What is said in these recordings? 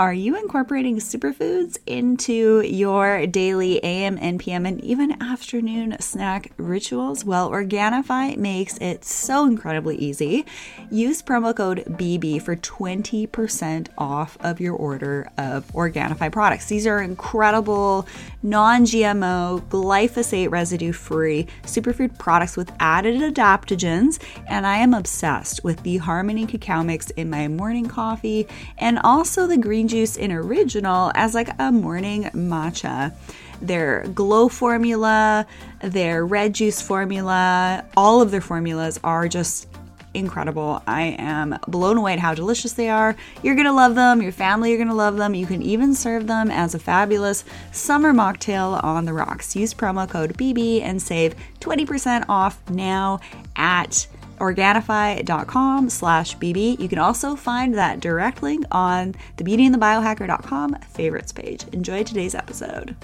Are you incorporating superfoods into your daily AM and PM and even afternoon snack rituals? Well, Organifi makes it so incredibly easy. Use promo code BB for 20% off of your order of Organifi products. These are incredible non GMO, glyphosate residue free superfood products with added adaptogens. And I am obsessed with the Harmony cacao mix in my morning coffee and also the green green juice in original as like a morning matcha. Their glow formula, their red juice formula, all of their formulas are just incredible. I am blown away at how delicious they are. You're gonna love them, your family are gonna love them. You can even serve them as a fabulous summer mocktail on the rocks. Use promo code BB and save 20% off now at organifi.com slash bb. You can also find that direct link on the beautyandthebiohacker.com favorites page. Enjoy today's episode.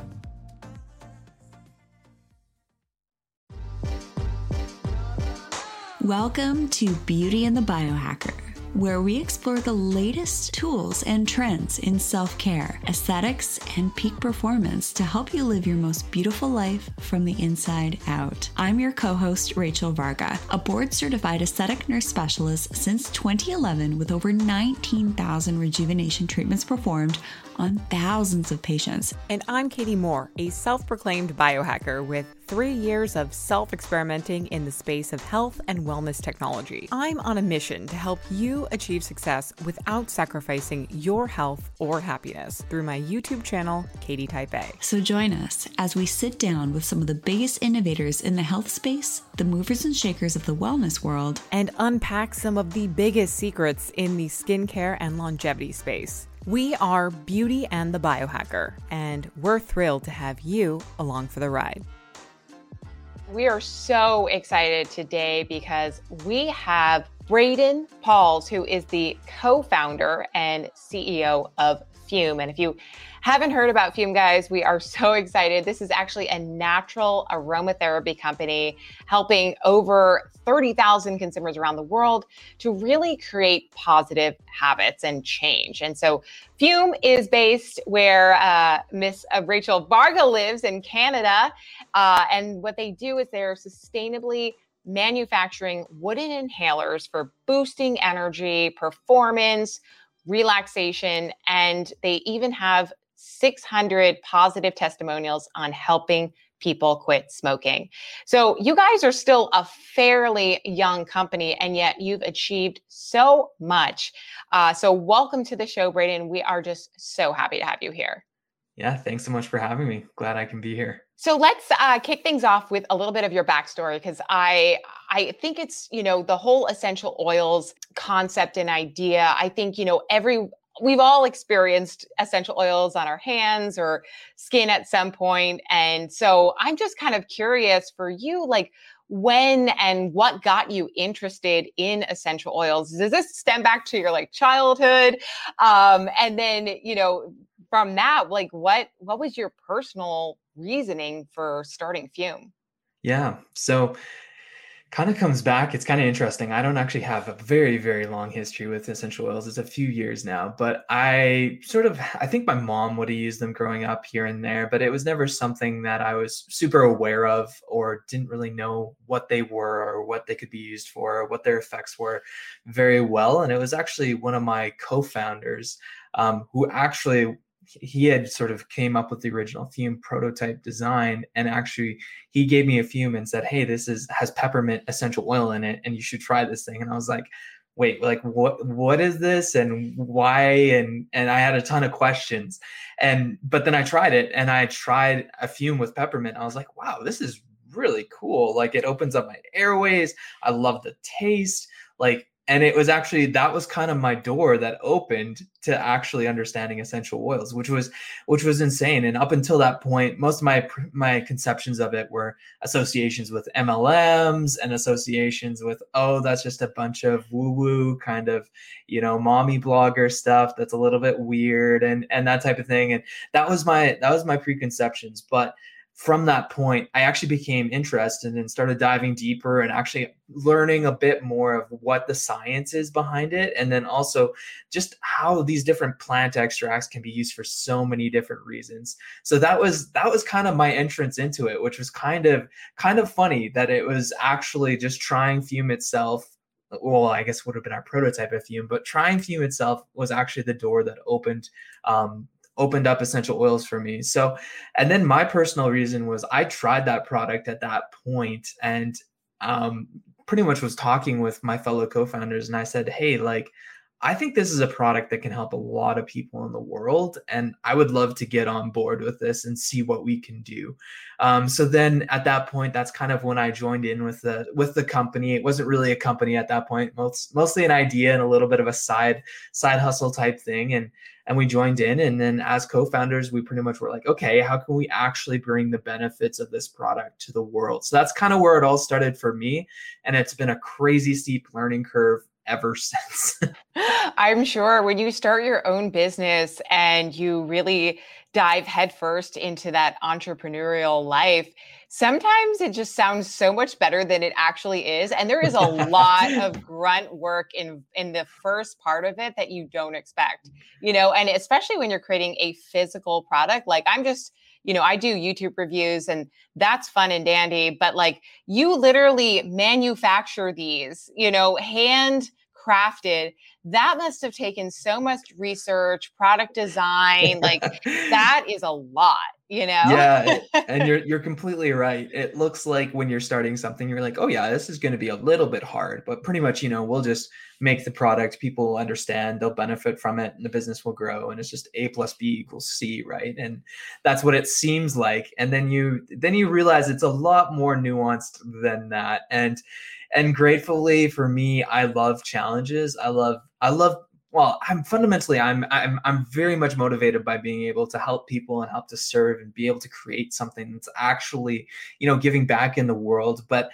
Welcome to Beauty and the Biohacker where we explore the latest tools and trends in self care, aesthetics, and peak performance to help you live your most beautiful life from the inside out. I'm your co host, Rachel Varga, a board certified aesthetic nurse specialist since 2011 with over 19,000 rejuvenation treatments performed on thousands of patients. And I'm Katie Moore, a self proclaimed biohacker with three years of self experimenting in the space of health and wellness technology. I'm on a mission to help you achieve success without sacrificing your health or happiness through my YouTube channel, Katie Type A. So join us as we sit down with some of the biggest innovators in the health space, the movers and shakers of the wellness world, and unpack some of the biggest secrets in the skincare and longevity space. We are Beauty and the Biohacker, and we're thrilled to have you along for the ride. We are so excited today because we have Braden Pauls, who is the co founder and CEO of Fume. And if you haven't heard about Fume, guys, we are so excited. This is actually a natural aromatherapy company helping over 30,000 consumers around the world to really create positive habits and change. And so Fume is based where uh, Miss uh, Rachel Varga lives in Canada. Uh, and what they do is they're sustainably manufacturing wooden inhalers for boosting energy, performance, relaxation, and they even have 600 positive testimonials on helping people quit smoking. So, you guys are still a fairly young company, and yet you've achieved so much. Uh, so, welcome to the show, Braden. We are just so happy to have you here. Yeah, thanks so much for having me. Glad I can be here. So let's uh, kick things off with a little bit of your backstory because I I think it's you know the whole essential oils concept and idea. I think you know every we've all experienced essential oils on our hands or skin at some point and so i'm just kind of curious for you like when and what got you interested in essential oils does this stem back to your like childhood um, and then you know from that like what what was your personal reasoning for starting fume yeah so kind of comes back. It's kind of interesting. I don't actually have a very, very long history with essential oils. It's a few years now, but I sort of, I think my mom would have used them growing up here and there, but it was never something that I was super aware of or didn't really know what they were or what they could be used for or what their effects were very well. And it was actually one of my co founders um, who actually he had sort of came up with the original fume prototype design and actually he gave me a fume and said hey this is has peppermint essential oil in it and you should try this thing. And i was like wait like what what is this and why? And and i had a ton of questions. And but then i tried it and i tried a fume with peppermint i was like wow this is really cool. Like it opens up my airways. I love the taste. Like and it was actually that was kind of my door that opened to actually understanding essential oils which was which was insane. And up until that point most of my my conceptions of it were associations with mlms and associations with oh that's just a bunch of woo woo kind of you know mommy blogger stuff that's a little bit weird and and that type of thing. And that was my that was my preconceptions. But from that point, I actually became interested and started diving deeper and actually learning a bit more of what the science is behind it. And then also just how these different plant extracts can be used for so many different reasons. So that was that was kind of my entrance into it, which was kind of kind of funny that it was actually just trying fume itself well, I guess would have been our prototype of Fume, but trying Fume itself was actually the door that opened um, opened up essential oils for me. So, and then my personal reason was I tried that product at that point and um, pretty much was talking with my fellow co-founders, and I said, "Hey, like." I think this is a product that can help a lot of people in the world, and I would love to get on board with this and see what we can do. Um, so then, at that point, that's kind of when I joined in with the with the company. It wasn't really a company at that point; most, mostly an idea and a little bit of a side side hustle type thing. And and we joined in, and then as co-founders, we pretty much were like, okay, how can we actually bring the benefits of this product to the world? So that's kind of where it all started for me, and it's been a crazy steep learning curve ever since. I'm sure when you start your own business and you really dive headfirst into that entrepreneurial life, sometimes it just sounds so much better than it actually is. And there is a lot of grunt work in in the first part of it that you don't expect, you know, and especially when you're creating a physical product. Like I'm just you know, I do YouTube reviews and that's fun and dandy, but like you literally manufacture these, you know, hand crafted. That must have taken so much research, product design. Like that is a lot, you know? Yeah. and you're you're completely right. It looks like when you're starting something, you're like, oh yeah, this is going to be a little bit hard, but pretty much, you know, we'll just make the product, people understand, they'll benefit from it, and the business will grow. And it's just A plus B equals C, right? And that's what it seems like. And then you then you realize it's a lot more nuanced than that. And and gratefully for me, I love challenges. I love I love well i'm fundamentally i'm i'm i'm very much motivated by being able to help people and help to serve and be able to create something that's actually you know giving back in the world. But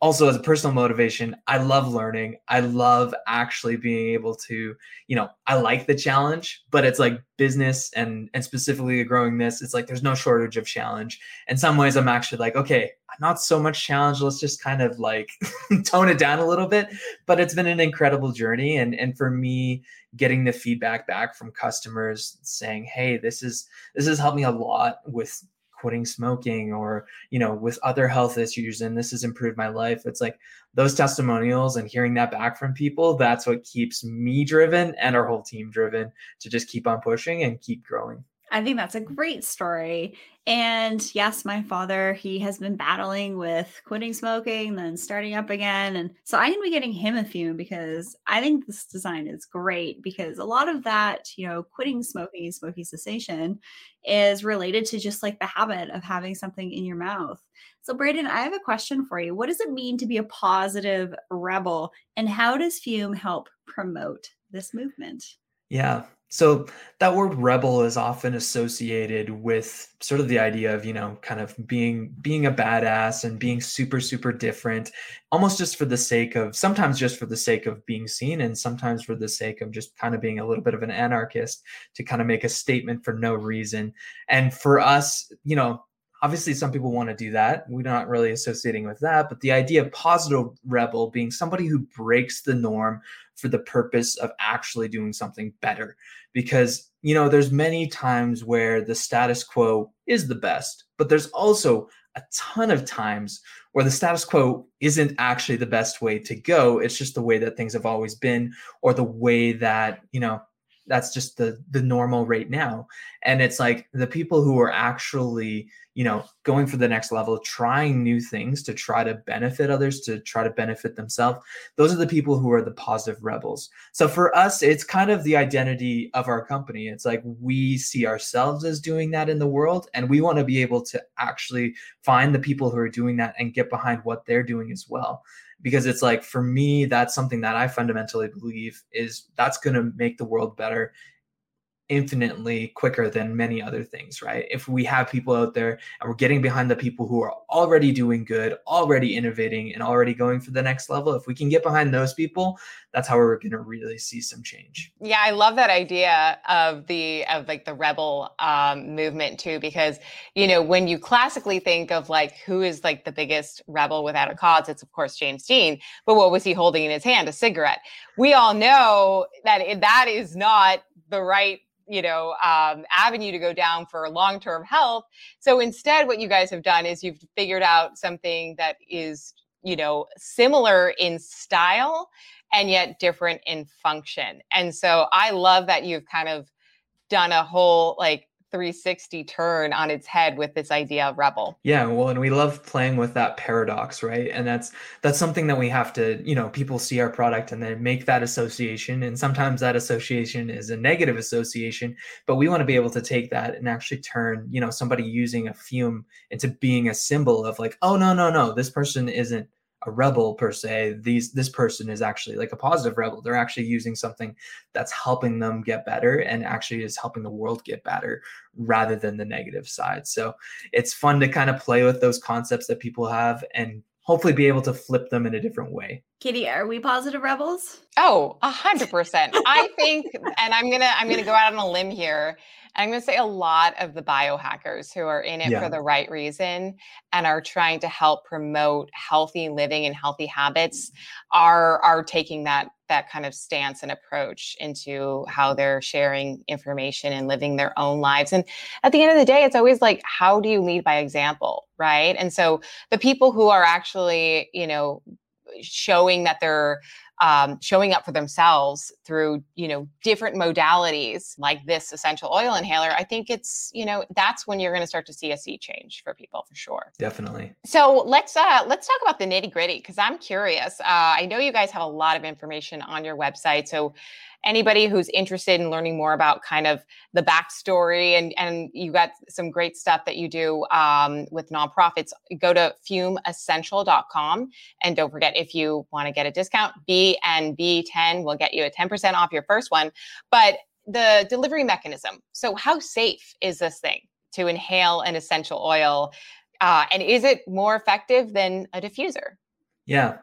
also as a personal motivation i love learning. I love actually being able to you know i like the challenge but it's like business and and specifically growing this it's like there's no shortage of challenge. In some ways i'm actually like okay I'm not so much challenge let's just kind of like tone it down a little bit but it's been an incredible journey. And and for me getting the feedback back from customers saying hey this is this has helped me a lot with quitting smoking or you know with other health issues and this has improved my life. It's like those testimonials and hearing that back from people that's what keeps me driven and our whole team driven to just keep on pushing and keep growing I think that's a great story. And yes, my father, he has been battling with quitting smoking, then starting up again. And so I'm going to be getting him a fume because I think this design is great because a lot of that, you know, quitting smoking, smoking cessation is related to just like the habit of having something in your mouth. So, Braden, I have a question for you. What does it mean to be a positive rebel? And how does Fume help promote this movement? Yeah, so that word rebel is often associated with sort of the idea of, you know, kind of being being a badass and being super super different, almost just for the sake of sometimes just for the sake of being seen and sometimes for the sake of just kind of being a little bit of an anarchist to kind of make a statement for no reason. And for us, you know, obviously some people want to do that we're not really associating with that but the idea of positive rebel being somebody who breaks the norm for the purpose of actually doing something better. Because you know there's many times where the status quo is the best but there's also a ton of times where the status quo isn't actually the best way to go. It's just the way that things have always been or the way that you know that's just the the normal right now. And it's like the people who are actually you know going for the next level trying new things to try to benefit others to try to benefit themselves. Those are the people who are the positive rebels. So for us it's kind of the identity of our company. It's like we see ourselves as doing that in the world and we want to be able to actually find the people who are doing that and get behind what they're doing as well. Because it's like for me that's something that i fundamentally believe is that's going to make the world better infinitely quicker than many other things, right? If we have people out there and we're getting behind the people who are already doing good, already innovating, and already going for the next level, if we can get behind those people, that's how we're going to really see some change. Yeah, I love that idea of the of like the rebel um, movement too, because you know when you classically think of like who is like the biggest rebel without a cause, it's of course James Dean. But what was he holding in his hand? A cigarette. We all know that that is not the right you know um, avenue to go down for long-term health. So instead what you guys have done is you've figured out something that is you know similar in style and yet different in function. And so i love that you've kind of done a whole like 360 turn on its head with this idea of rebel. Yeah well and we love playing with that paradox right? And that's that's something that we have to you know people see our product and then make that association and sometimes that association is a negative association but we want to be able to take that and actually turn you know somebody using a fume into being a symbol of like oh no no no this person isn't a rebel per se these this person is actually like a positive rebel. They're actually using something that's helping them get better and actually is helping the world get better rather than the negative side. So it's fun to kind of play with those concepts that people have and hopefully be able to flip them in a different way Kitty, are we positive rebels? Oh, a hundred percent. I think, and I'm gonna I'm gonna go out on a limb here. I'm going to say a lot of the biohackers who are in it yeah. for the right reason and are trying to help promote healthy living and healthy habits are are taking that that kind of stance and approach into how they're sharing information and living their own lives. And at the end of the day, it's always like, how do you lead by example? Right. And so the people who are actually, you know, showing that they're um, showing up for themselves through you know different modalities like this essential oil inhaler i think it's you know that's when you're going to start to see a sea change for people for sure. Definitely. So let's uh let's talk about the nitty gritty because i'm curious uh, i know you guys have a lot of information on your website so anybody who's interested in learning more about kind of the backstory and and you got some great stuff that you do um, with nonprofits, go to fumeessential.com and don't forget if you want to get a discount, BNB10 will get you a 10% off your first one. But the delivery mechanism. So how safe is this thing to inhale an essential oil? Uh, and is it more effective than a diffuser? Yeah.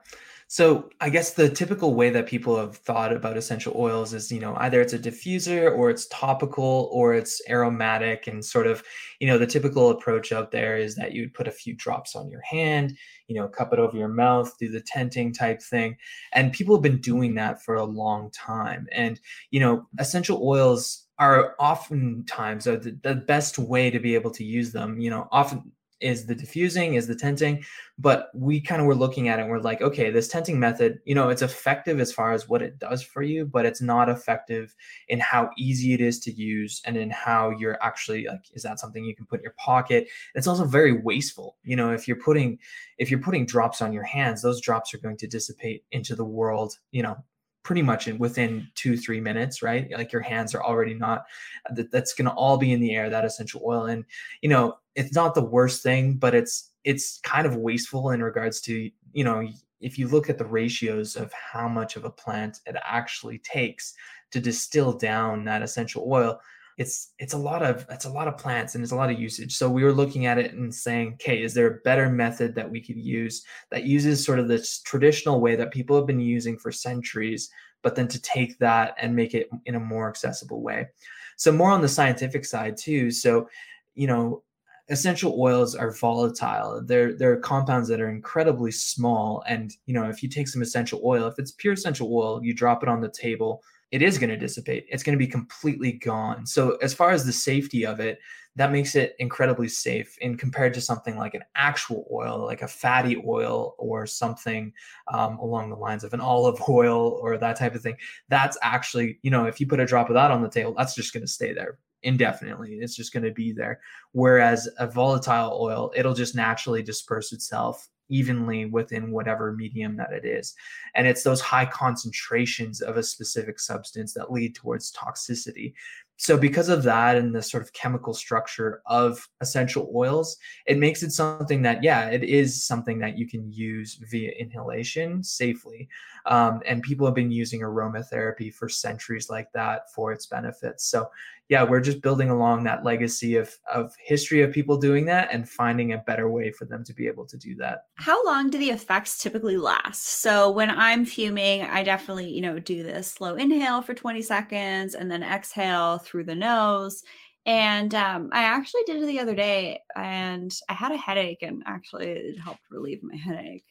So I guess the typical way that people have thought about essential oils is, you know, either it's a diffuser or it's topical or it's aromatic and sort of, you know, the typical approach out there is that you'd put a few drops on your hand, you know, cup it over your mouth, do the tenting type thing. And people have been doing that for a long time. And, you know, essential oils are oftentimes are the, the best way to be able to use them. You know, often is the diffusing, is the tenting. But we kind of were looking at it and we're like, okay, this tenting method, you know, it's effective as far as what it does for you, but it's not effective in how easy it is to use and in how you're actually like, is that something you can put in your pocket? It's also very wasteful. You know, if you're putting if you're putting drops on your hands, those drops are going to dissipate into the world, you know, pretty much in within two three minutes right? Like your hands are already not uh, that, that's going to all be in the air that essential oil. And you know it's not the worst thing but it's it's kind of wasteful in regards to you know if you look at the ratios of how much of a plant it actually takes to distill down that essential oil it's it's a lot of it's a lot of plants and it's a lot of usage. So we were looking at it and saying okay is there a better method that we could use that uses sort of this traditional way that people have been using for centuries but then to take that and make it in a more accessible way? So more on the scientific side too. So you know essential oils are volatile. They're they're compounds that are incredibly small. And you know if you take some essential oil if it's pure essential oil you drop it on the table it is going to dissipate. It's going to be completely gone. So as far as the safety of it, that makes it incredibly safe in compared to something like an actual oil, like a fatty oil or something um, along the lines of an olive oil or that type of thing. That's actually, you know, if you put a drop of that on the table, that's just going to stay there indefinitely. It's just going to be there. Whereas a volatile oil, it'll just naturally disperse itself evenly within whatever medium that it is. And it's those high concentrations of a specific substance that lead towards toxicity so because of that and the sort of chemical structure of essential oils it makes it something that yeah it is something that you can use via inhalation safely um, and people have been using aromatherapy for centuries like that for its benefits so yeah, we're just building along that legacy of of history of people doing that and finding a better way for them to be able to do that. How long do the effects typically last? So when I'm fuming, I definitely, you know, do this slow inhale for 20 seconds and then exhale through the nose. And um, I actually did it the other day and I had a headache and actually it helped relieve my headache.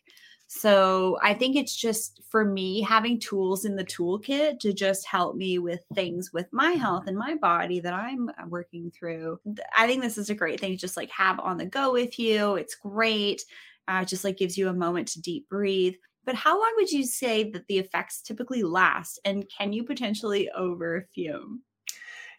So I think it's just for me having tools in the toolkit to just help me with things with my health and my body that I'm uh, working through. I think this is a great thing to just like have on the go with you. It's great. Uh, just like gives you a moment to deep breathe. But how long would you say that the effects typically last? And can you potentially over fume?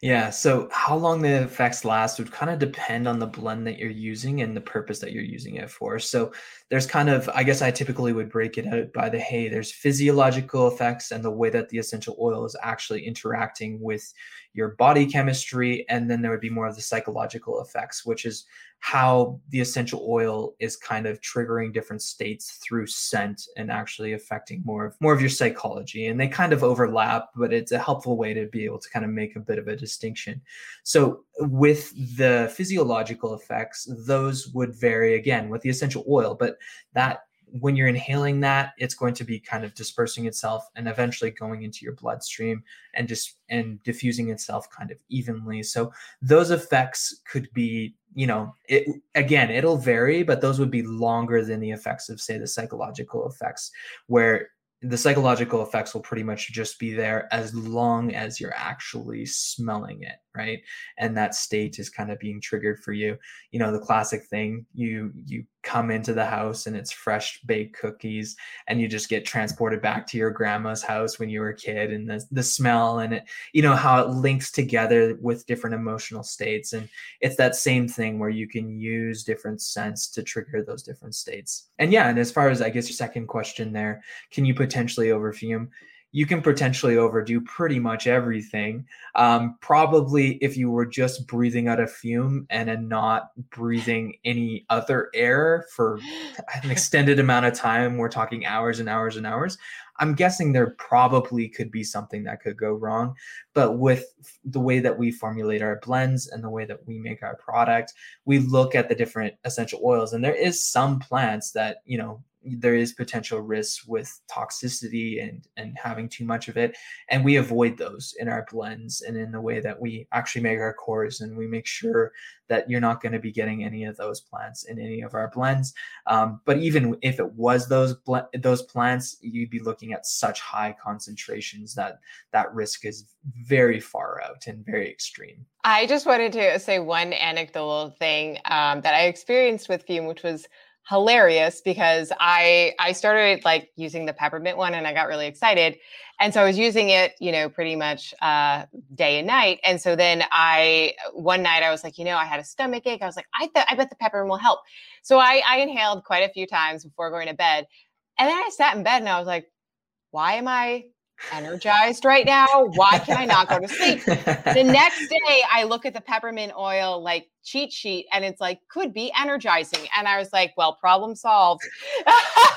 Yeah, so how long the effects last would kind of depend on the blend that you're using and the purpose that you're using it for. So there's kind of, I guess I typically would break it out by the hey, there's physiological effects and the way that the essential oil is actually interacting with your body chemistry. And then there would be more of the psychological effects, which is how the essential oil is kind of triggering different states through scent and actually affecting more of more of your psychology. And they kind of overlap but it's a helpful way to be able to kind of make a bit of a distinction. So with the physiological effects those would vary again with the essential oil but that when you're inhaling that, it's going to be kind of dispersing itself and eventually going into your bloodstream and just and diffusing itself kind of evenly. So those effects could be, you know, it again, it'll vary, but those would be longer than the effects of say the psychological effects where the psychological effects will pretty much just be there as long as you're actually smelling it right? And that state is kind of being triggered for you. You know the classic thing you you come into the house and it's fresh baked cookies and you just get transported back to your grandma's house when you were a kid and the, the smell and it you know how it links together with different emotional states. And it's that same thing where you can use different scents to trigger those different states. And yeah and as far as i guess your second question there can you potentially overfume you can potentially overdo pretty much everything. Um, probably if you were just breathing out a fume and a not breathing any other air for an extended amount of time, we're talking hours and hours and hours. I'm guessing there probably could be something that could go wrong. But with the way that we formulate our blends and the way that we make our product, we look at the different essential oils. And there is some plants that, you know, there is potential risks with toxicity and and having too much of it. And we avoid those in our blends and in the way that we actually make our cores and we make sure that you're not going to be getting any of those plants in any of our blends. Um, but even if it was those bl- those plants you'd be looking at such high concentrations that that risk is very far out and very extreme. I just wanted to say one anecdotal thing um, that i experienced with fume which was hilarious because I I started like using the peppermint one and I got really excited. And so I was using it, you know, pretty much uh, day and night. And so then I one night I was like, you know, I had a stomach ache. I was like, I th- I bet the peppermint will help. So I I inhaled quite a few times before going to bed. And then I sat in bed and I was like, why am I energized right now. Why can I not go to sleep? the next day, I look at the peppermint oil like cheat sheet and it's like, could be energizing. And I was like, well, problem solved. that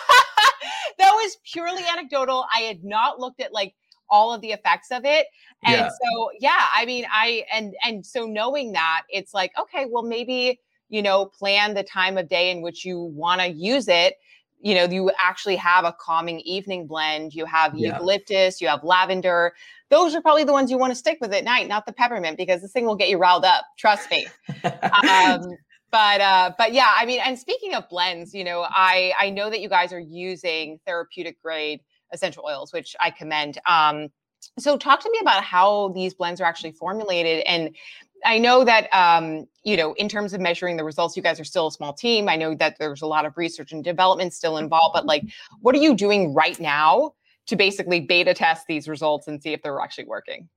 was purely anecdotal. I had not looked at like all of the effects of it. And yeah. so, yeah, I mean, I, and, and so knowing that, it's like, okay, well, maybe, you know, plan the time of day in which you want to use it you know you actually have a calming evening blend. You have yeah. eucalyptus you have lavender. Those are probably the ones you want to stick with at night not the peppermint because this thing will get you riled up trust me. Um, but uh but yeah i mean and speaking of blends you know i i know that you guys are using therapeutic grade essential oils which i commend. Um so talk to me about how these blends are actually formulated and I know that um, you know, in terms of measuring the results, you guys are still a small team. I know that there's a lot of research and development still involved, but like, what are you doing right now to basically beta test these results and see if they're actually working?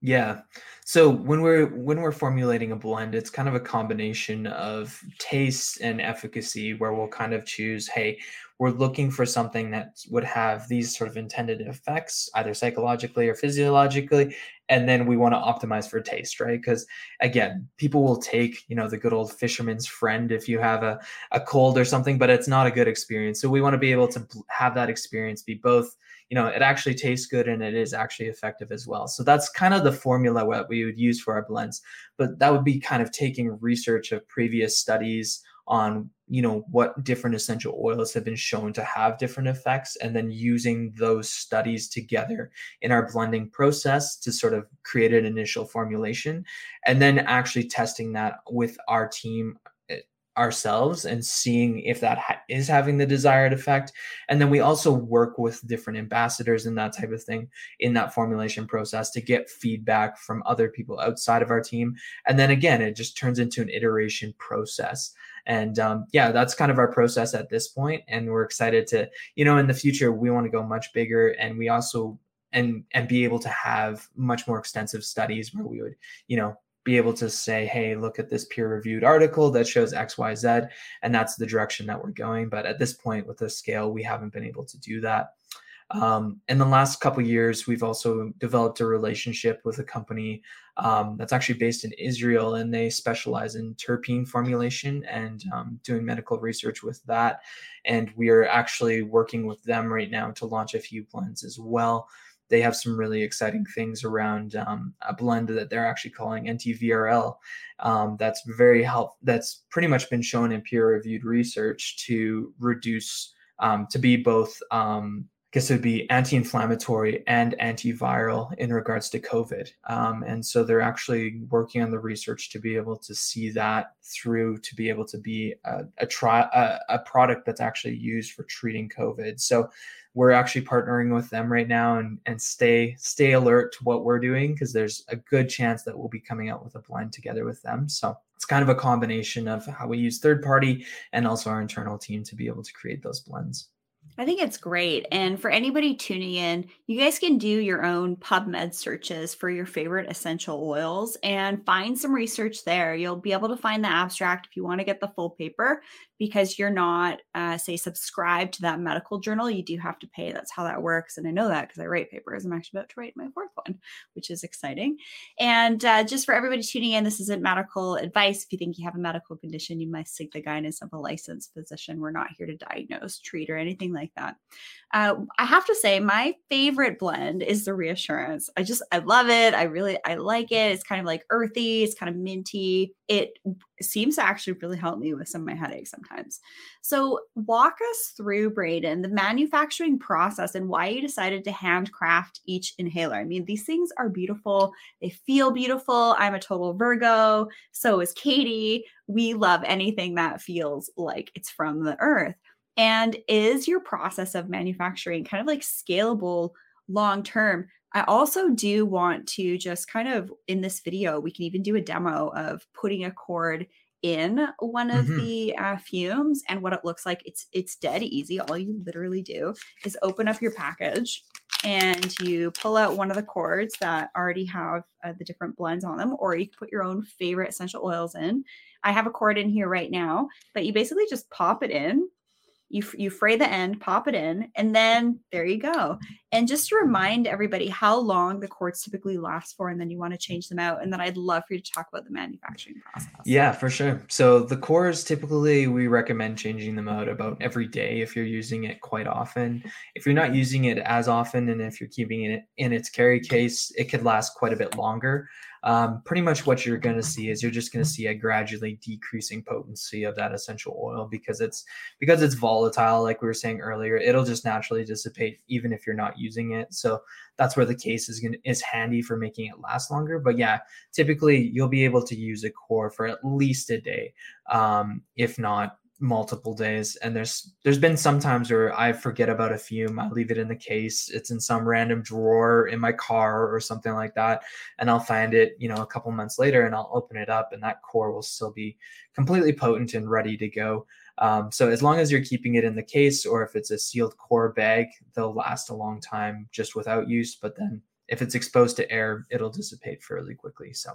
Yeah. So when we're when we're formulating a blend, it's kind of a combination of taste and efficacy where we'll kind of choose, hey, we're looking for something that would have these sort of intended effects, either psychologically or physiologically, and then we want to optimize for taste, right? Because again, people will take, you know, the good old fisherman's friend if you have a, a cold or something, but it's not a good experience. So we want to be able to have that experience be both you know it actually tastes good and it is actually effective as well so that's kind of the formula what we would use for our blends but that would be kind of taking research of previous studies on you know what different essential oils have been shown to have different effects and then using those studies together in our blending process to sort of create an initial formulation and then actually testing that with our team eh, ourselves and seeing if that ha- is having the desired effect. And then we also work with different ambassadors and that type of thing in that formulation process to get feedback from other people outside of our team. And then again, it just turns into an iteration process. And um, yeah, that's kind of our process at this. And we're excited to, you know, in the future, we want to go much bigger. And we also and and be able to have much more extensive studies where we would you know be able to say, hey, look at this peer reviewed article that shows XYZ, and that's the direction that we're going. But at this point, with the scale, we haven't been able to do that. Um, in the last couple years, we've also developed a relationship with a company um, that's actually based in Israel, and they specialize in terpene formulation and um, doing medical research with that. And we are actually working with them right now to launch a few blends as well they have some really exciting things around um, a blend that they're actually calling NTVRL. Um, that's very help. That's pretty much been shown in peer-reviewed research to reduce um, to be both. Guess it would be anti-inflammatory and antiviral in regards to COVID, um, and so they're actually working on the research to be able to see that through to be able to be a, a a, a product that's actually used for treating COVID. So we're actually partnering with them right now and and stay stay alert to what we're doing because there's a good chance that we'll be coming out with a blend together with them. So it's kind of a combination of how we use third party and also our internal team to be able to create those blends I think it's great. And for anybody tuning in, you guys can do your own PubMed searches for your favorite essential oils and find some research there. You'll be able to find the abstract if you want to get the full paper because you're not, uh, say, subscribed to that medical journal. You do have to pay. That's how that works. And I know that because I write papers. I'm actually about to write my fourth one, which is exciting. And uh, just for everybody tuning in, this isn't medical advice. If you think you have a medical condition, you must seek the guidance of a licensed physician. We're not here to diagnose, treat, or anything like that. Uh, I have to say, my favorite blend is the reassurance. I just, I love it. I really, I like it. It's kind of like earthy, it's kind of minty. It seems to actually really help me with some of my headaches sometimes. So, walk us through, Braden, the manufacturing process and why you decided to handcraft each inhaler. I mean, these things are beautiful, they feel beautiful. I'm a total Virgo, so is Katie. We love anything that feels like it's from the earth. And is your process of manufacturing kind of like scalable long term? I also do want to just kind of in this video, we can even do a demo of putting a cord in one of mm-hmm. the uh, fumes and what it looks like. It's it's dead easy. All you literally do is open up your package and you pull out one of the cords that already have uh, the different blends on them, or you can put your own favorite essential oils in. I have a cord in here right now, but you basically just pop it in you you fray the end pop it in and then there you go. And just to remind everybody how long the cords typically last for and then you want to change them out and then i'd love for you to talk about the manufacturing process. Yeah for sure. So the cores typically we recommend changing them out about every day if you're using it quite often. If you're not using it as often and if you're keeping it in its carry case it could last quite a bit longer um, pretty much what you're going to see is you're just going to see a gradually decreasing potency of that essential oil because it's because it's volatile like we were saying earlier it'll just naturally dissipate even if you're not using it. So that's where the case is going is handy for making it last longer. But yeah typically you'll be able to use a core for at least a day um, if not multiple days and there's there's been some times where i forget about a fume i leave it in the case it's in some random drawer in my car or something like that and i'll find it you know a couple months later and i'll open it up and that core will still be completely potent and ready to go um, so as long as you're keeping it in the case or if it's a sealed core bag they'll last a long time just without use but then if it's exposed to air, it'll dissipate fairly quickly. So,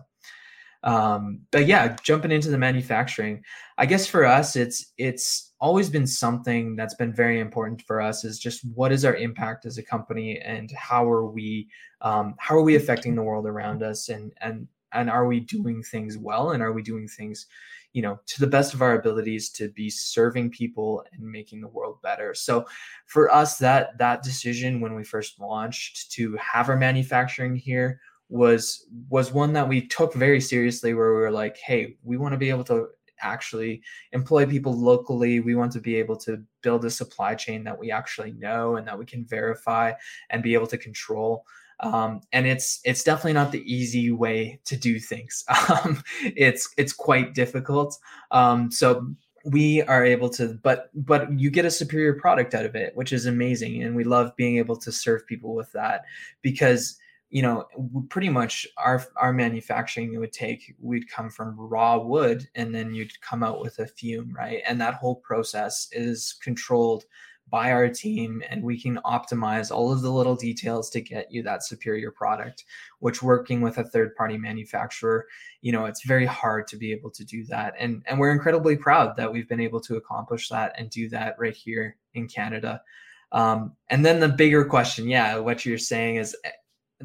um, but yeah, jumping into the manufacturing, I guess for us, it's it's always been something that's been very important for us. Is just what is our impact as a company, and how are we um, how are we affecting the world around us, and and and are we doing things well, and are we doing things you know to the best of our abilities to be serving people and making the world better so for us that that decision when we first launched to have our manufacturing here was was one that we took very seriously where we were like hey we want to be able to actually employ people locally we want to be able to build a supply chain that we actually know and that we can verify and be able to control um, and it's it's definitely not the easy way to do things. Um, it's it's quite difficult. Um, so we are able to, but but you get a superior product out of it, which is amazing, and we love being able to serve people with that because you know pretty much our our manufacturing would take we'd come from raw wood and then you'd come out with a fume right? And that whole process is controlled by our team and we can optimize all of the little details to get you that superior product which working with a third party manufacturer you know it's very hard to be able to do that. And and we're incredibly proud that we've been able to accomplish that and do that right here in canada. Um, and then the bigger question yeah what you're saying is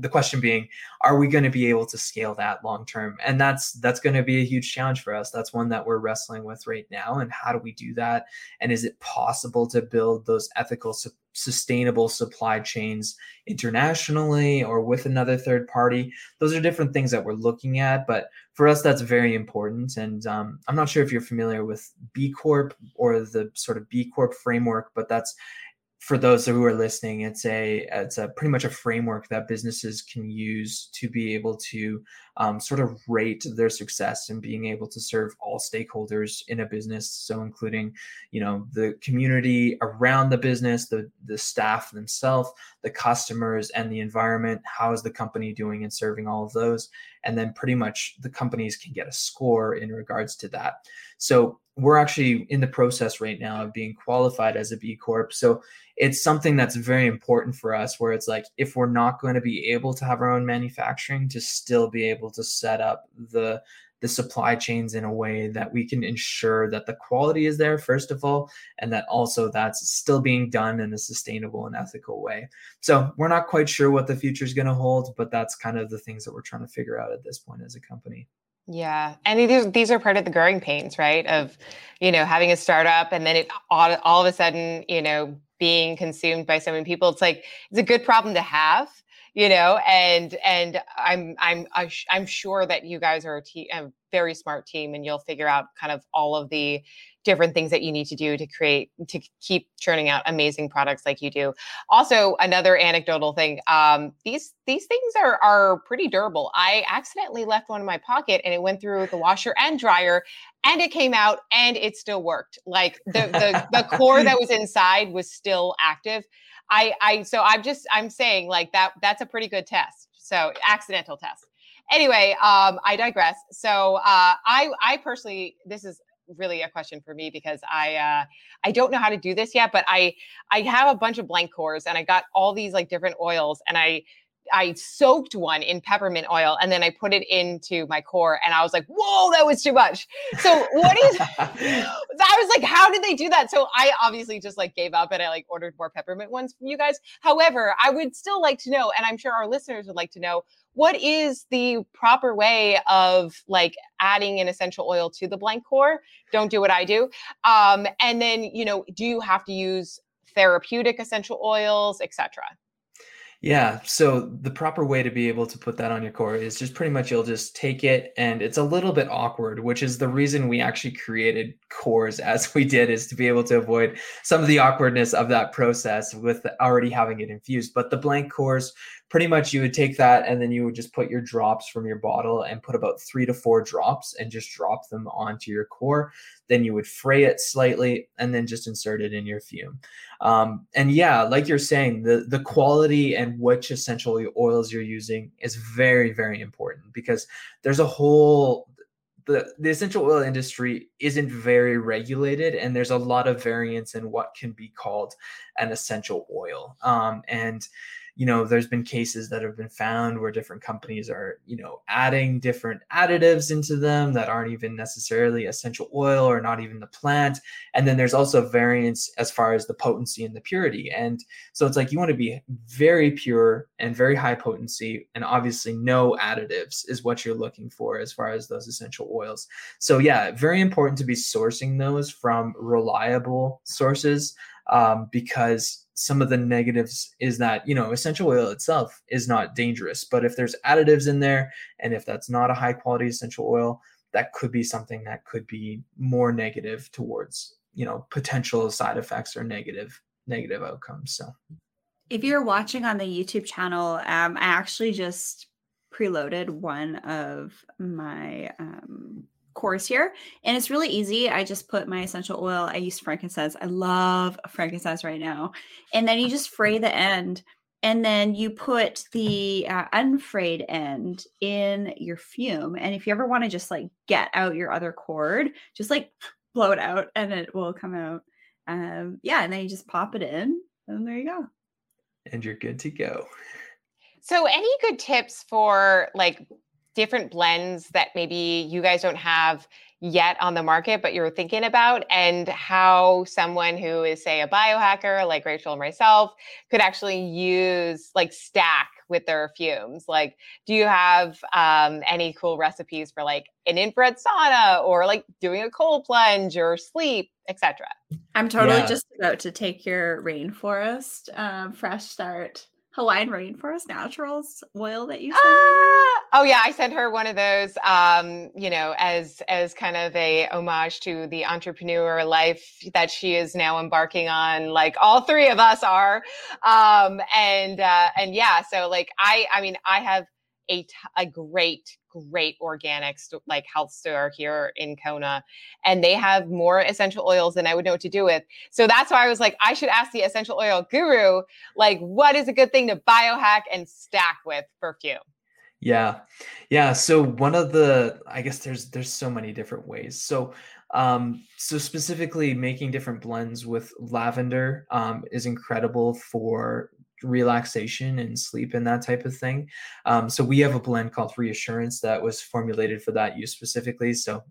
the question being are we going to be able to scale that long term? And that's that's going to be a huge challenge for us. That's one that we're wrestling with right now and how do we do that? And is it possible to build those ethical su- sustainable supply chains internationally or with another third party? Those are different things that we're looking at but for us that's very important. And um, i'm not sure if you're familiar with b corp or the sort of b corp framework but that's for those who are listening, it's a it's a pretty much a framework that businesses can use to be able to um, sort of rate their success and being able to serve all stakeholders in a business. So including, you know, the community around the business, the the staff themselves, the customers, and the environment. How is the company doing in serving all of those? And then pretty much the companies can get a score in regards to that. So we're actually in the process right now of being qualified as a B Corp. So it's something that's very important for us where it's like if we're not going to be able to have our own manufacturing to still be able to set up the the supply chains in a way that we can ensure that the quality is there first of all and that also that's still being done in a sustainable and ethical way so we're not quite sure what the future is going to hold but that's kind of the things that we're trying to figure out at this point as a company yeah. And these, these are part of the growing pains, right? Of, you know, having a startup and then it all, all of a sudden, you know, being consumed by so many people. It's like, it's a good problem to have, you know, and, and I'm, I'm, I'm sure that you guys are a, te- a very smart team and you'll figure out kind of all of the different things that you need to do to create to keep churning out amazing products like you do. Also, another anecdotal thing: um, these these things are are pretty durable. I accidentally left one in my pocket and it went through the washer and dryer, and it came out and it still worked. Like the the the core that was inside was still active. I I so I'm just I'm saying like that that's a pretty good test. So accidental test anyway, um, I digress. So uh, I, I personally, this is really a question for me because I uh, I don't know how to do this yet, but I I have a bunch of blank cores and I got all these like different oils and I I soaked one in peppermint oil and then I put it into my core and I was like, whoa, that was too much. So what is I was like, how did they do that? So I obviously just like gave up and I like ordered more peppermint ones from you guys. However, I would still like to know, and I'm sure our listeners would like to know, what is the proper way of like adding an essential oil to the blank core? Don't do what I do. Um, and then, you know, do you have to use therapeutic essential oils, etc.? Yeah. So the proper way to be able to put that on your core is just pretty much you'll just take it and it's a little bit awkward, which is the reason we actually created cores as we did is to be able to avoid some of the awkwardness of that process with already having it infused. But the blank cores pretty much you would take that and then you would just put your drops from your bottle and put about three to four drops and just drop them onto your core. Then you would fray it slightly and then just insert it in your fume. Um, and yeah, like you're saying, the the quality and which essential oils you're using is very very important because there's a whole the, the essential oil industry isn't very regulated and there's a lot of variance in what can be called an essential oil um, and you know there's been cases that have been found where different companies are you know adding different additives into them that aren't even necessarily essential oil or not even the plant. And then there's also variance as far as the potency and the purity. And so it's like you want to be very pure and very high potency and obviously no additives is what you're looking for as far as those essential oils. So yeah very important to be sourcing those from reliable sources um, because some of the negatives is that you know essential oil itself is not dangerous but if there's additives in there and if that's not a high quality essential oil that could be something that could be more negative towards you know potential side effects or negative negative outcomes so. If you're watching on the youtube channel um, i actually just preloaded one of my um, cores here. And it's really easy. I just put my essential oil. I use frankincense. I love frankincense right now. And then you just fray the end. And then you put the uh, unfrayed end in your fume. And if you ever want to just like get out your other cord, just like blow it out and it will come out. Um, yeah. And then you just pop it in. And there you go. And you're good to go. So, any good tips for like different blends that maybe you guys don't have yet on the market, but you're thinking about, and how someone who is, say, a biohacker like Rachel and myself could actually use like stack with their fumes. Like, do you have um, any cool recipes for like an infrared sauna or like doing a cold plunge or sleep, etc.? I'm totally yeah. just about to take your rainforest um, fresh start Hawaiian Rainforest Naturals oil that you sent ah! Oh yeah, I sent her one of those um, you know, as as kind of a homage to the entrepreneur life that she is now embarking on, like all three of us are. Um, and uh and yeah, so like I I mean, I have a, t- a great great organic st- like health store here in Kona and they have more essential oils than I would know what to do with. So that's why I was like I should ask the essential oil guru like what is a good thing to biohack and stack with perfume. Yeah. Yeah, so one of the I guess there's there's so many different ways. So um so specifically making different blends with lavender um is incredible for relaxation and sleep and that type of thing. Um, so we have a blend called Reassurance that was formulated for that use specifically. So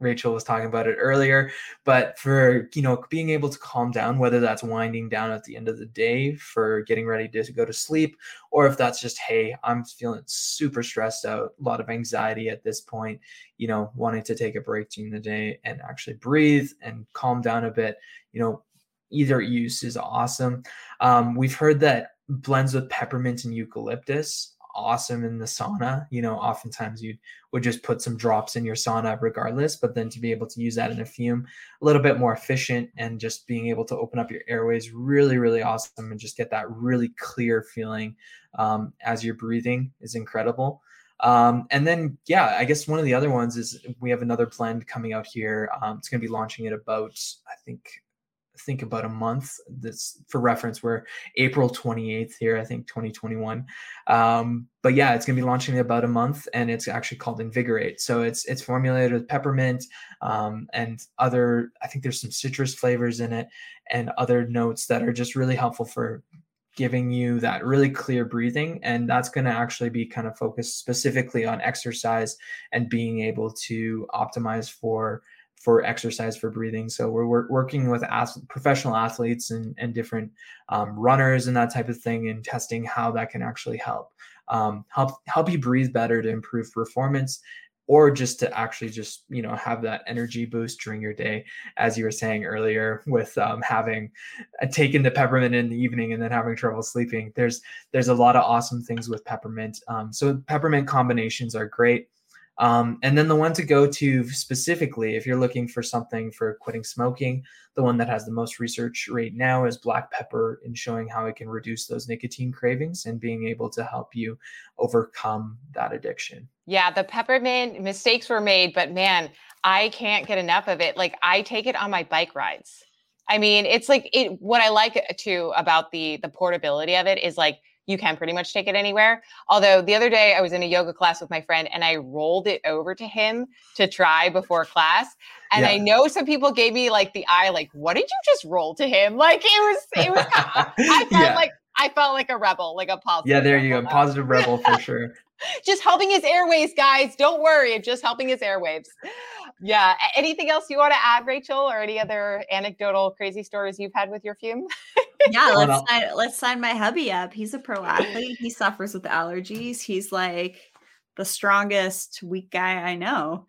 Rachel was talking about it earlier, but for you know being able to calm down, whether that's winding down at the end of the day for getting ready to go to sleep, or if that's just hey, I'm feeling super stressed out, a lot of anxiety at this point, you know, wanting to take a break during the day and actually breathe and calm down a bit, you know, either use is awesome. Um, we've heard that blends with peppermint and eucalyptus awesome in the sauna. You know, oftentimes you would just put some drops in your sauna regardless, but then to be able to use that in a fume, a little bit more efficient and just being able to open up your airways, really, really awesome and just get that really clear feeling um, as you're breathing is incredible. Um, and then, yeah, I guess one of the other ones is we have another blend coming out here. Um, it's going to be launching at about, I think, think about a month. This for reference, we're April 28th here, I think 2021. Um, but yeah, it's gonna be launching in about a month, and it's actually called Invigorate. So it's it's formulated with peppermint um, and other. I think there's some citrus flavors in it and other notes that are just really helpful for giving you that really clear breathing and that's going to actually be kind of focused specifically on exercise and being able to optimize for for exercise for breathing. So we're, we're working with ath- professional athletes and, and different um, runners and that type of thing, and testing how that can actually help um, help help you breathe better to improve performance, or just to actually just you know have that energy boost during your day, as you were saying earlier, with um, having uh, taken the peppermint in the evening and then having trouble sleeping. There's there's a lot of awesome things with peppermint. Um, so peppermint combinations are great. Um, and then the one to go to specifically, if you're looking for something for quitting smoking, the one that has the most research right now is black pepper in showing how it can reduce those nicotine cravings and being able to help you overcome that addiction. Yeah, the peppermint mistakes were made, but man, I can't get enough of it. Like I take it on my bike rides. I mean, it's like it what I like too about the the portability of it is like you can pretty much take it anywhere. Although the other day I was in a yoga class with my friend and I rolled it over to him to try before class. And yeah. I know some people gave me like the eye, like, what did you just roll to him? Like it was, it was, I felt yeah. like I felt like a rebel, like a positive. Yeah, there you go. Positive rebel for sure. just helping his airways, guys. Don't worry. I'm just helping his airwaves. Yeah. Anything else you want to add, Rachel, or any other anecdotal crazy stories you've had with your fume? yeah, let's sign, let's sign my hubby up. He's a pro athlete. He suffers with allergies. He's like the strongest weak guy I know.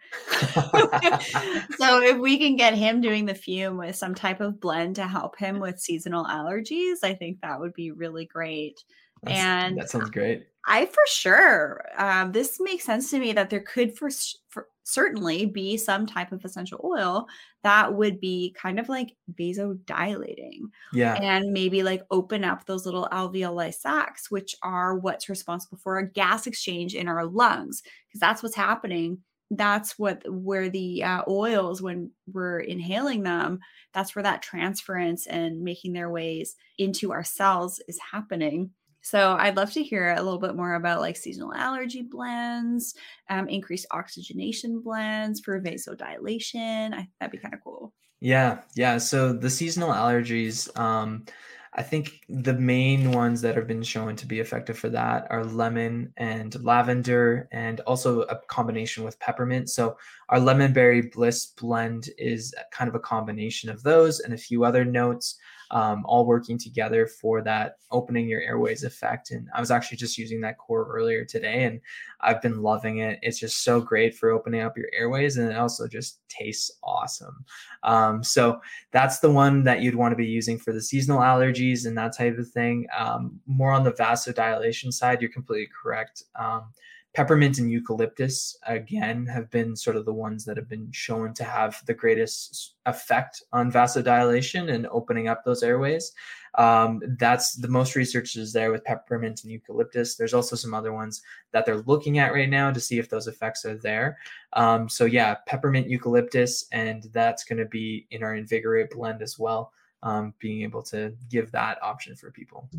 so if we can get him doing the fume with some type of blend to help him with seasonal allergies, I think that would be really great. That's, and that sounds great. I for sure. Um, this makes sense to me that there could for, for certainly be some type of essential oil that would be kind of like vasodilating. Yeah. And maybe like open up those little alveoli sacs, which are what's responsible for a gas exchange in our lungs, because that's what's happening. That's what where the uh, oils, when we're inhaling them, that's where that transference and making their ways into our cells is happening. So I'd love to hear a little bit more about like seasonal allergy blends, um, increased oxygenation blends for vasodilation. I, that'd be kind of cool. Yeah, yeah. So the seasonal allergies, um, I think the main ones that have been shown to be effective for that are lemon and lavender, and also a combination with peppermint. So our lemon berry bliss blend is kind of a combination of those and a few other notes um, all working together for that opening your airways effect. And I was actually just using that core earlier today and I've been loving it. It's just so great for opening up your airways and it also just tastes awesome. Um, so that's the one that you'd want to be using for the seasonal allergies and that type of thing. Um, more on the vasodilation side, you're completely correct. Um, peppermint and eucalyptus again have been sort of the ones that have been shown to have the greatest effect on vasodilation and opening up those airways. Um, that's the most research is there with peppermint and eucalyptus. There's also some other ones that they're looking at right now to see if those effects are there. Um, so yeah peppermint eucalyptus and that's going to be in our invigorate blend as well um, being able to give that option for people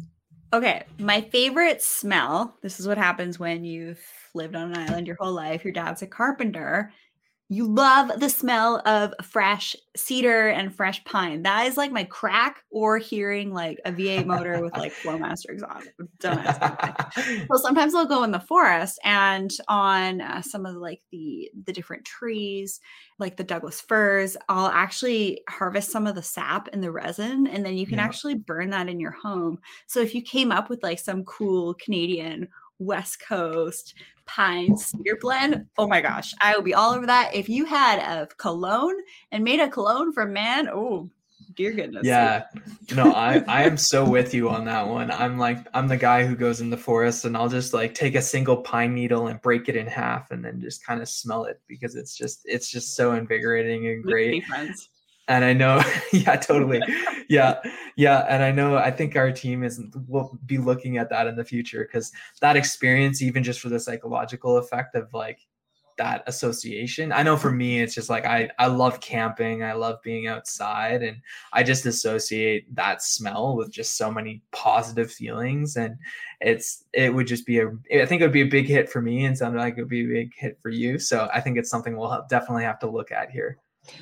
Okay, my favorite smell. This is what happens when you've lived on an island your whole life. Your dad's a carpenter. You love the smell of fresh cedar and fresh pine. That is like my crack or hearing like a V8 motor with like Flowmaster exhaust. Don't ask me. so sometimes I'll go in the forest and on uh, some of the, like the the different trees, like the Douglas firs, I'll actually harvest some of the sap and the resin, and then you can yeah. actually burn that in your home. So if you came up with like some cool Canadian West Coast pine cedar blend. Oh my gosh, I would be all over that. If you had a cologne and made a cologne for man, oh dear goodness. Yeah. No, I I am so with you on that one. I'm like I'm the guy who goes in the forest and I'll just like take a single pine needle and break it in half and then just kind of smell it because it's just it's just so invigorating and great and I know, yeah, totally, yeah, yeah, and I know. I think our team is will be looking at that in the future because that experience, even just for the psychological effect of like that association. I know for me, it's just like I I love camping, I love being outside, and I just associate that smell with just so many positive feelings, and it's it would just be a I think it would be a big hit for me, and sounded like it would be a big hit for you. So I think it's something we'll definitely have to look at here.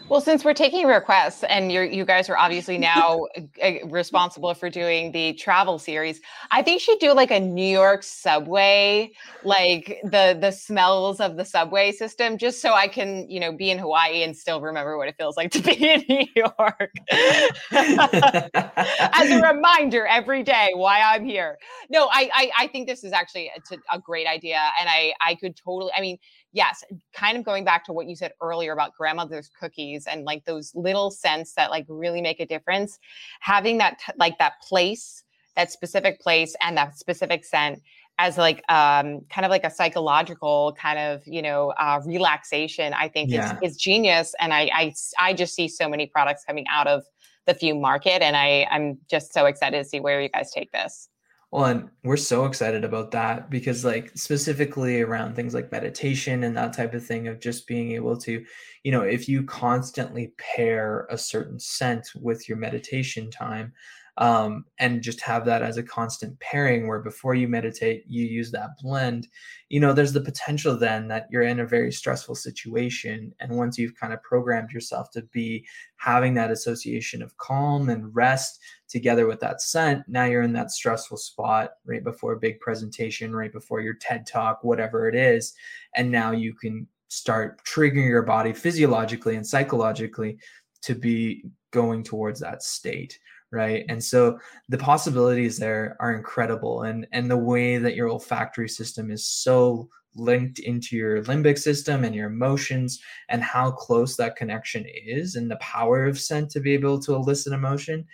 Well, since we're taking requests and you you guys are obviously now uh, responsible for doing the travel series, I think you should do like a New York subway, like the the smells of the subway system, just so I can you know be in Hawaii and still remember what it feels like to be in New York. As a reminder every day why I'm here. No, I I, I think this is actually a, a great idea, and I I could totally. I mean yes, kind of going back to what you said earlier about grandmother's cookies and like those little scents that like really make a difference, having that t- like that place, that specific place and that specific scent as like um kind of like a psychological kind of you know uh relaxation i think yeah. is, is genius and I, I i just see so many products coming out of the fume market and i i'm just so excited to see where you guys take this well, and we're so excited about that because, like, specifically around things like meditation and that type of thing, of just being able to, you know, if you constantly pair a certain scent with your meditation time, um, and just have that as a constant pairing where before you meditate you use that blend you know there's the potential then that you're in a very stressful situation. And once you've kind of programmed yourself to be having that association of calm and rest together with that scent now you're in that stressful spot right before a big presentation right before your ted talk whatever it is and now you can start triggering your body physiologically and psychologically to be going towards that state right? And so the possibilities there are incredible and and the way that your olfactory system is so linked into your limbic system and your emotions and how close that connection is and the power of scent to be able to elicit emotion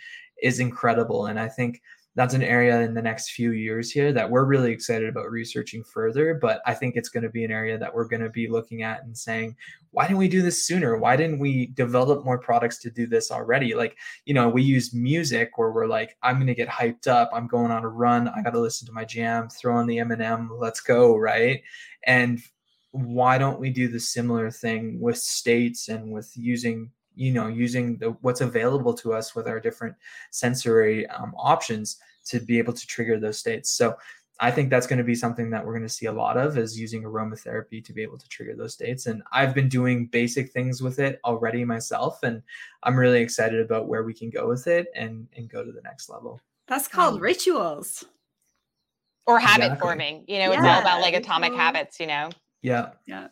is incredible and i think that's an area in the next few years here that we're really excited about researching further. But I think it's going to be an area that we're going to be looking at and saying, why didn't we do this sooner? Why didn't we develop more products to do this already? Like, you know, we use music where we're like, I'm going to get hyped up. I'm going on a run. I got to listen to my jam, throw on the Eminem, let's go. Right. And why don't we do the similar thing with states and with using you know using the, what's available to us with our different sensory um, options to be able to trigger those states. So i think that's going to be something that we're going to see a lot of is using aromatherapy to be able to trigger those states. And i've been doing basic things with it already myself and i'm really excited about where we can go with it and and go to the next level. That's called um, rituals. Or habit exactly. forming you know it's all about like atomic habits you know? Yeah. Yeah.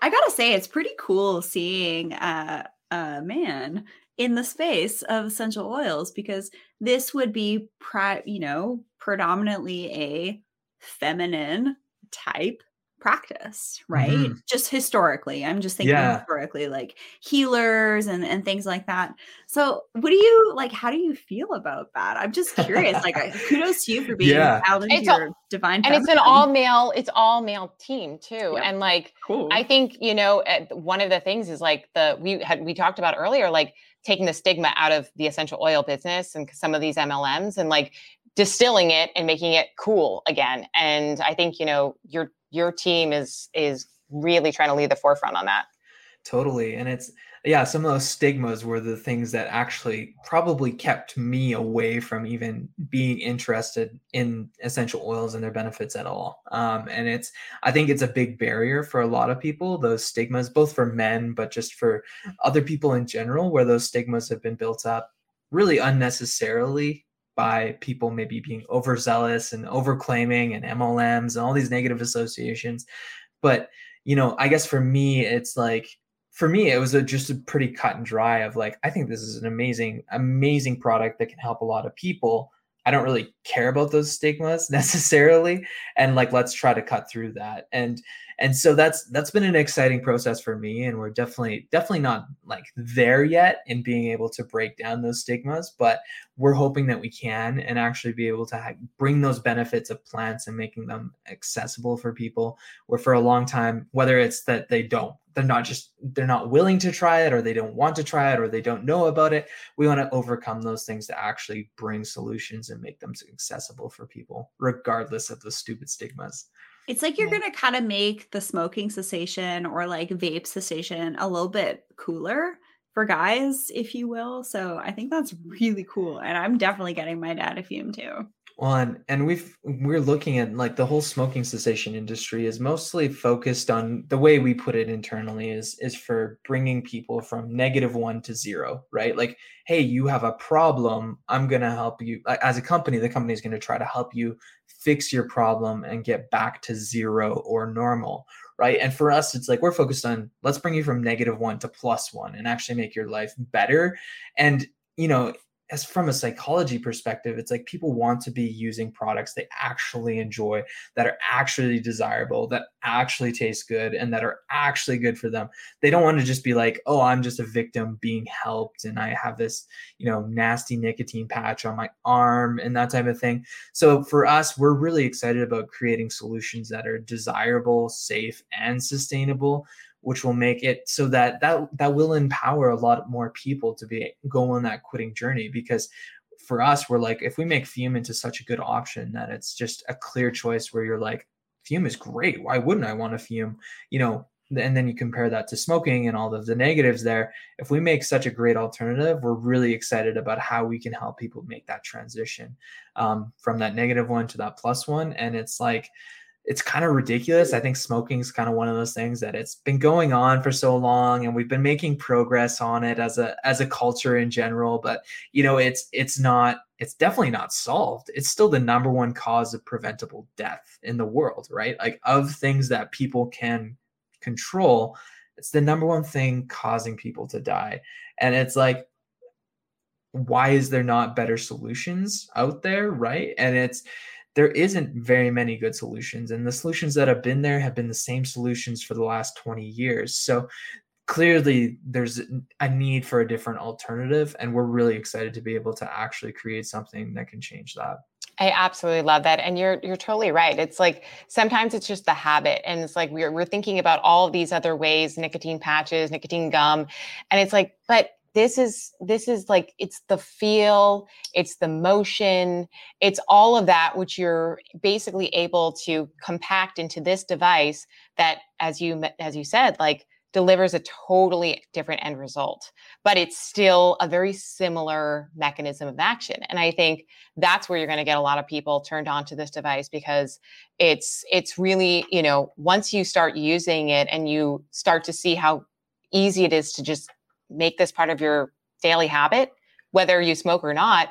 I gotta say it's pretty cool seeing uh uh, man in the space of essential oils because this would be, pri- you know, predominantly a feminine type practice, right? Mm-hmm. Just historically. I'm just thinking yeah. historically, like healers and, and things like that. So what do you like? How do you feel about that? I'm just curious. like kudos to you for being yeah. out into it's your all, divine. And it's an all male, it's all male team too. Yep. And like cool. I think, you know, one of the things is like the we had we talked about earlier, like taking the stigma out of the essential oil business and some of these MLMs and like distilling it and making it cool again. And I think, you know, you're your team is is really trying to lead the forefront on that. Totally and it's yeah some of those stigmas were the things that actually probably kept me away from even being interested in essential oils and their benefits at all. Um, and it's i think it's a big barrier for a lot of people those stigmas both for men but just for other people in general where those stigmas have been built up really unnecessarily by people maybe being overzealous and overclaiming and MLMs and all these negative associations. But, you know, I guess for me, it's like, for me, it was a, just a pretty cut and dry of like, I think this is an amazing, amazing product that can help a lot of people. I don't really care about those stigmas necessarily. And like, let's try to cut through that. And, and so that's that's been an exciting process for me and we're definitely definitely not like there yet in being able to break down those stigmas but we're hoping that we can and actually be able to ha- bring those benefits of plants and making them accessible for people where for a long time whether it's that they don't they're not just they're not willing to try it or they don't want to try it or they don't know about it we want to overcome those things to actually bring solutions and make them accessible for people regardless of the stupid stigmas it's like you're yeah. going to kind of make the smoking cessation or like vape cessation a little bit cooler for guys, if you will. So I think that's really cool. And I'm definitely getting my dad a fume too. Well, and, we've we're looking at like the whole smoking cessation industry is mostly focused on the way we put it internally is is for bringing people from negative one to zero, right? Like, hey, you have a problem. I'm gonna help you. As a company, the company is gonna try to help you fix your problem and get back to zero or normal, right? And for us, it's like we're focused on let's bring you from negative one to plus one and actually make your life better. And you know, as from a psychology perspective, it's like people want to be using products they actually enjoy, that are actually desirable, that actually taste good, and that are actually good for them. They don't want to just be like, oh, I'm just a victim being helped, and I have this, you know, nasty nicotine patch on my arm and that type of thing. So for us, we're really excited about creating solutions that are desirable, safe, and sustainable which will make it so that that that will empower a lot more people to be go on that quitting journey because for us we're like if we make fume into such a good option that it's just a clear choice where you're like fume is great. Why wouldn't i want to fume? You know and then you compare that to smoking and all of the negatives there. If we make such a great alternative we're really excited about how we can help people make that transition um, from that negative one to that plus one. And it's like it's kind of ridiculous. I think smoking is kind of one of those things that it's been going on for so long and we've been making progress on it as a as a culture in general, but you know, it's it's not it's definitely not solved. It's still the number one cause of preventable death in the world, right? Like of things that people can control, it's the number one thing causing people to die. And it's like why is there not better solutions out there, right? And it's there isn't very many good solutions and the solutions that have been there have been the same solutions for the last 20 years so clearly there's a need for a different alternative and we're really excited to be able to actually create something that can change that I absolutely love that. And you're you're totally right. It's like sometimes it's just the habit. And it's like we're we're thinking about all of these other ways, nicotine patches, nicotine gum. And it's like, but this is this is like it's the feel it's the motion it's all of that which you're basically able to compact into this device that as you as you said like delivers a totally different end result but it's still a very similar mechanism of action and i think that's where you're going to get a lot of people turned on to this device because it's it's really you know once you start using it and you start to see how easy it is to just make this part of your daily habit, whether you smoke or not,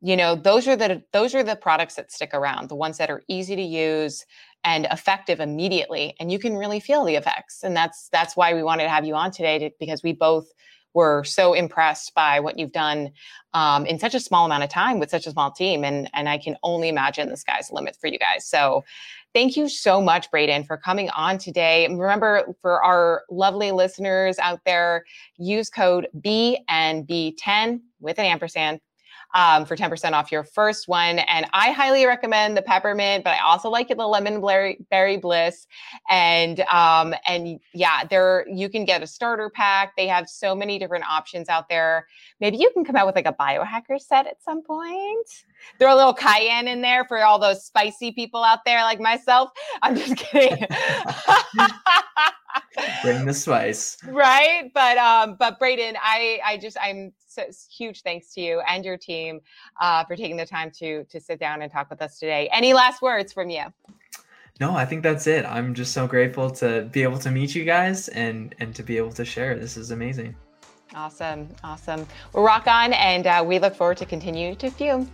you know, those are the those are the products that stick around, the ones that are easy to use and effective immediately and you can really feel the effects. And that's that's why we wanted to have you on today to, because we both were so impressed by what you've done um, in such a small amount of time with such a small team and and I can only imagine the sky's the limit for you guys. So Thank you so much, Braden, for coming on today. Remember, for our lovely listeners out there, use code BNB10 with an ampersand um, for 10% off your first one. And I highly recommend the peppermint, but I also like it, the lemon berry, berry bliss. And um, and yeah, there you can get a starter pack. They have so many different options out there. Maybe you can come out with like a biohacker set at some point throw a little cayenne in there for all those spicy people out there like myself. I'm just kidding. Bring the spice. Right. But um, but Braden, I I just I'm so huge thanks to you and your team uh, for taking the time to to sit down and talk with us today. Any last words from you? No, I think that's it. I'm just so grateful to be able to meet you guys and and to be able to share. This is amazing. Awesome, awesome. Well, rock on, and uh, we look forward to continue to fume.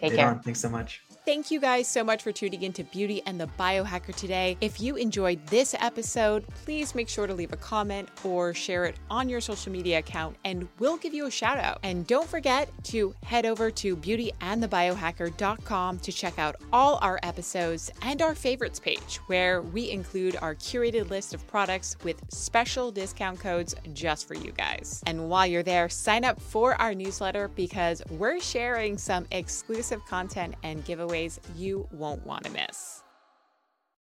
Take care. On. Thanks so much. Thank you guys so much for tuning into Beauty and the Biohacker today. If you enjoyed this episode, please make sure to leave a comment or share it on your social media account, and we'll give you a shout out. And don't forget to head over to beautyandthebiohacker.com to check out all our episodes and our favorites page, where we include our curated list of products with special discount codes just for you guys. And while you're there, sign up for our newsletter because we're sharing some exclusive content and you won't want to miss.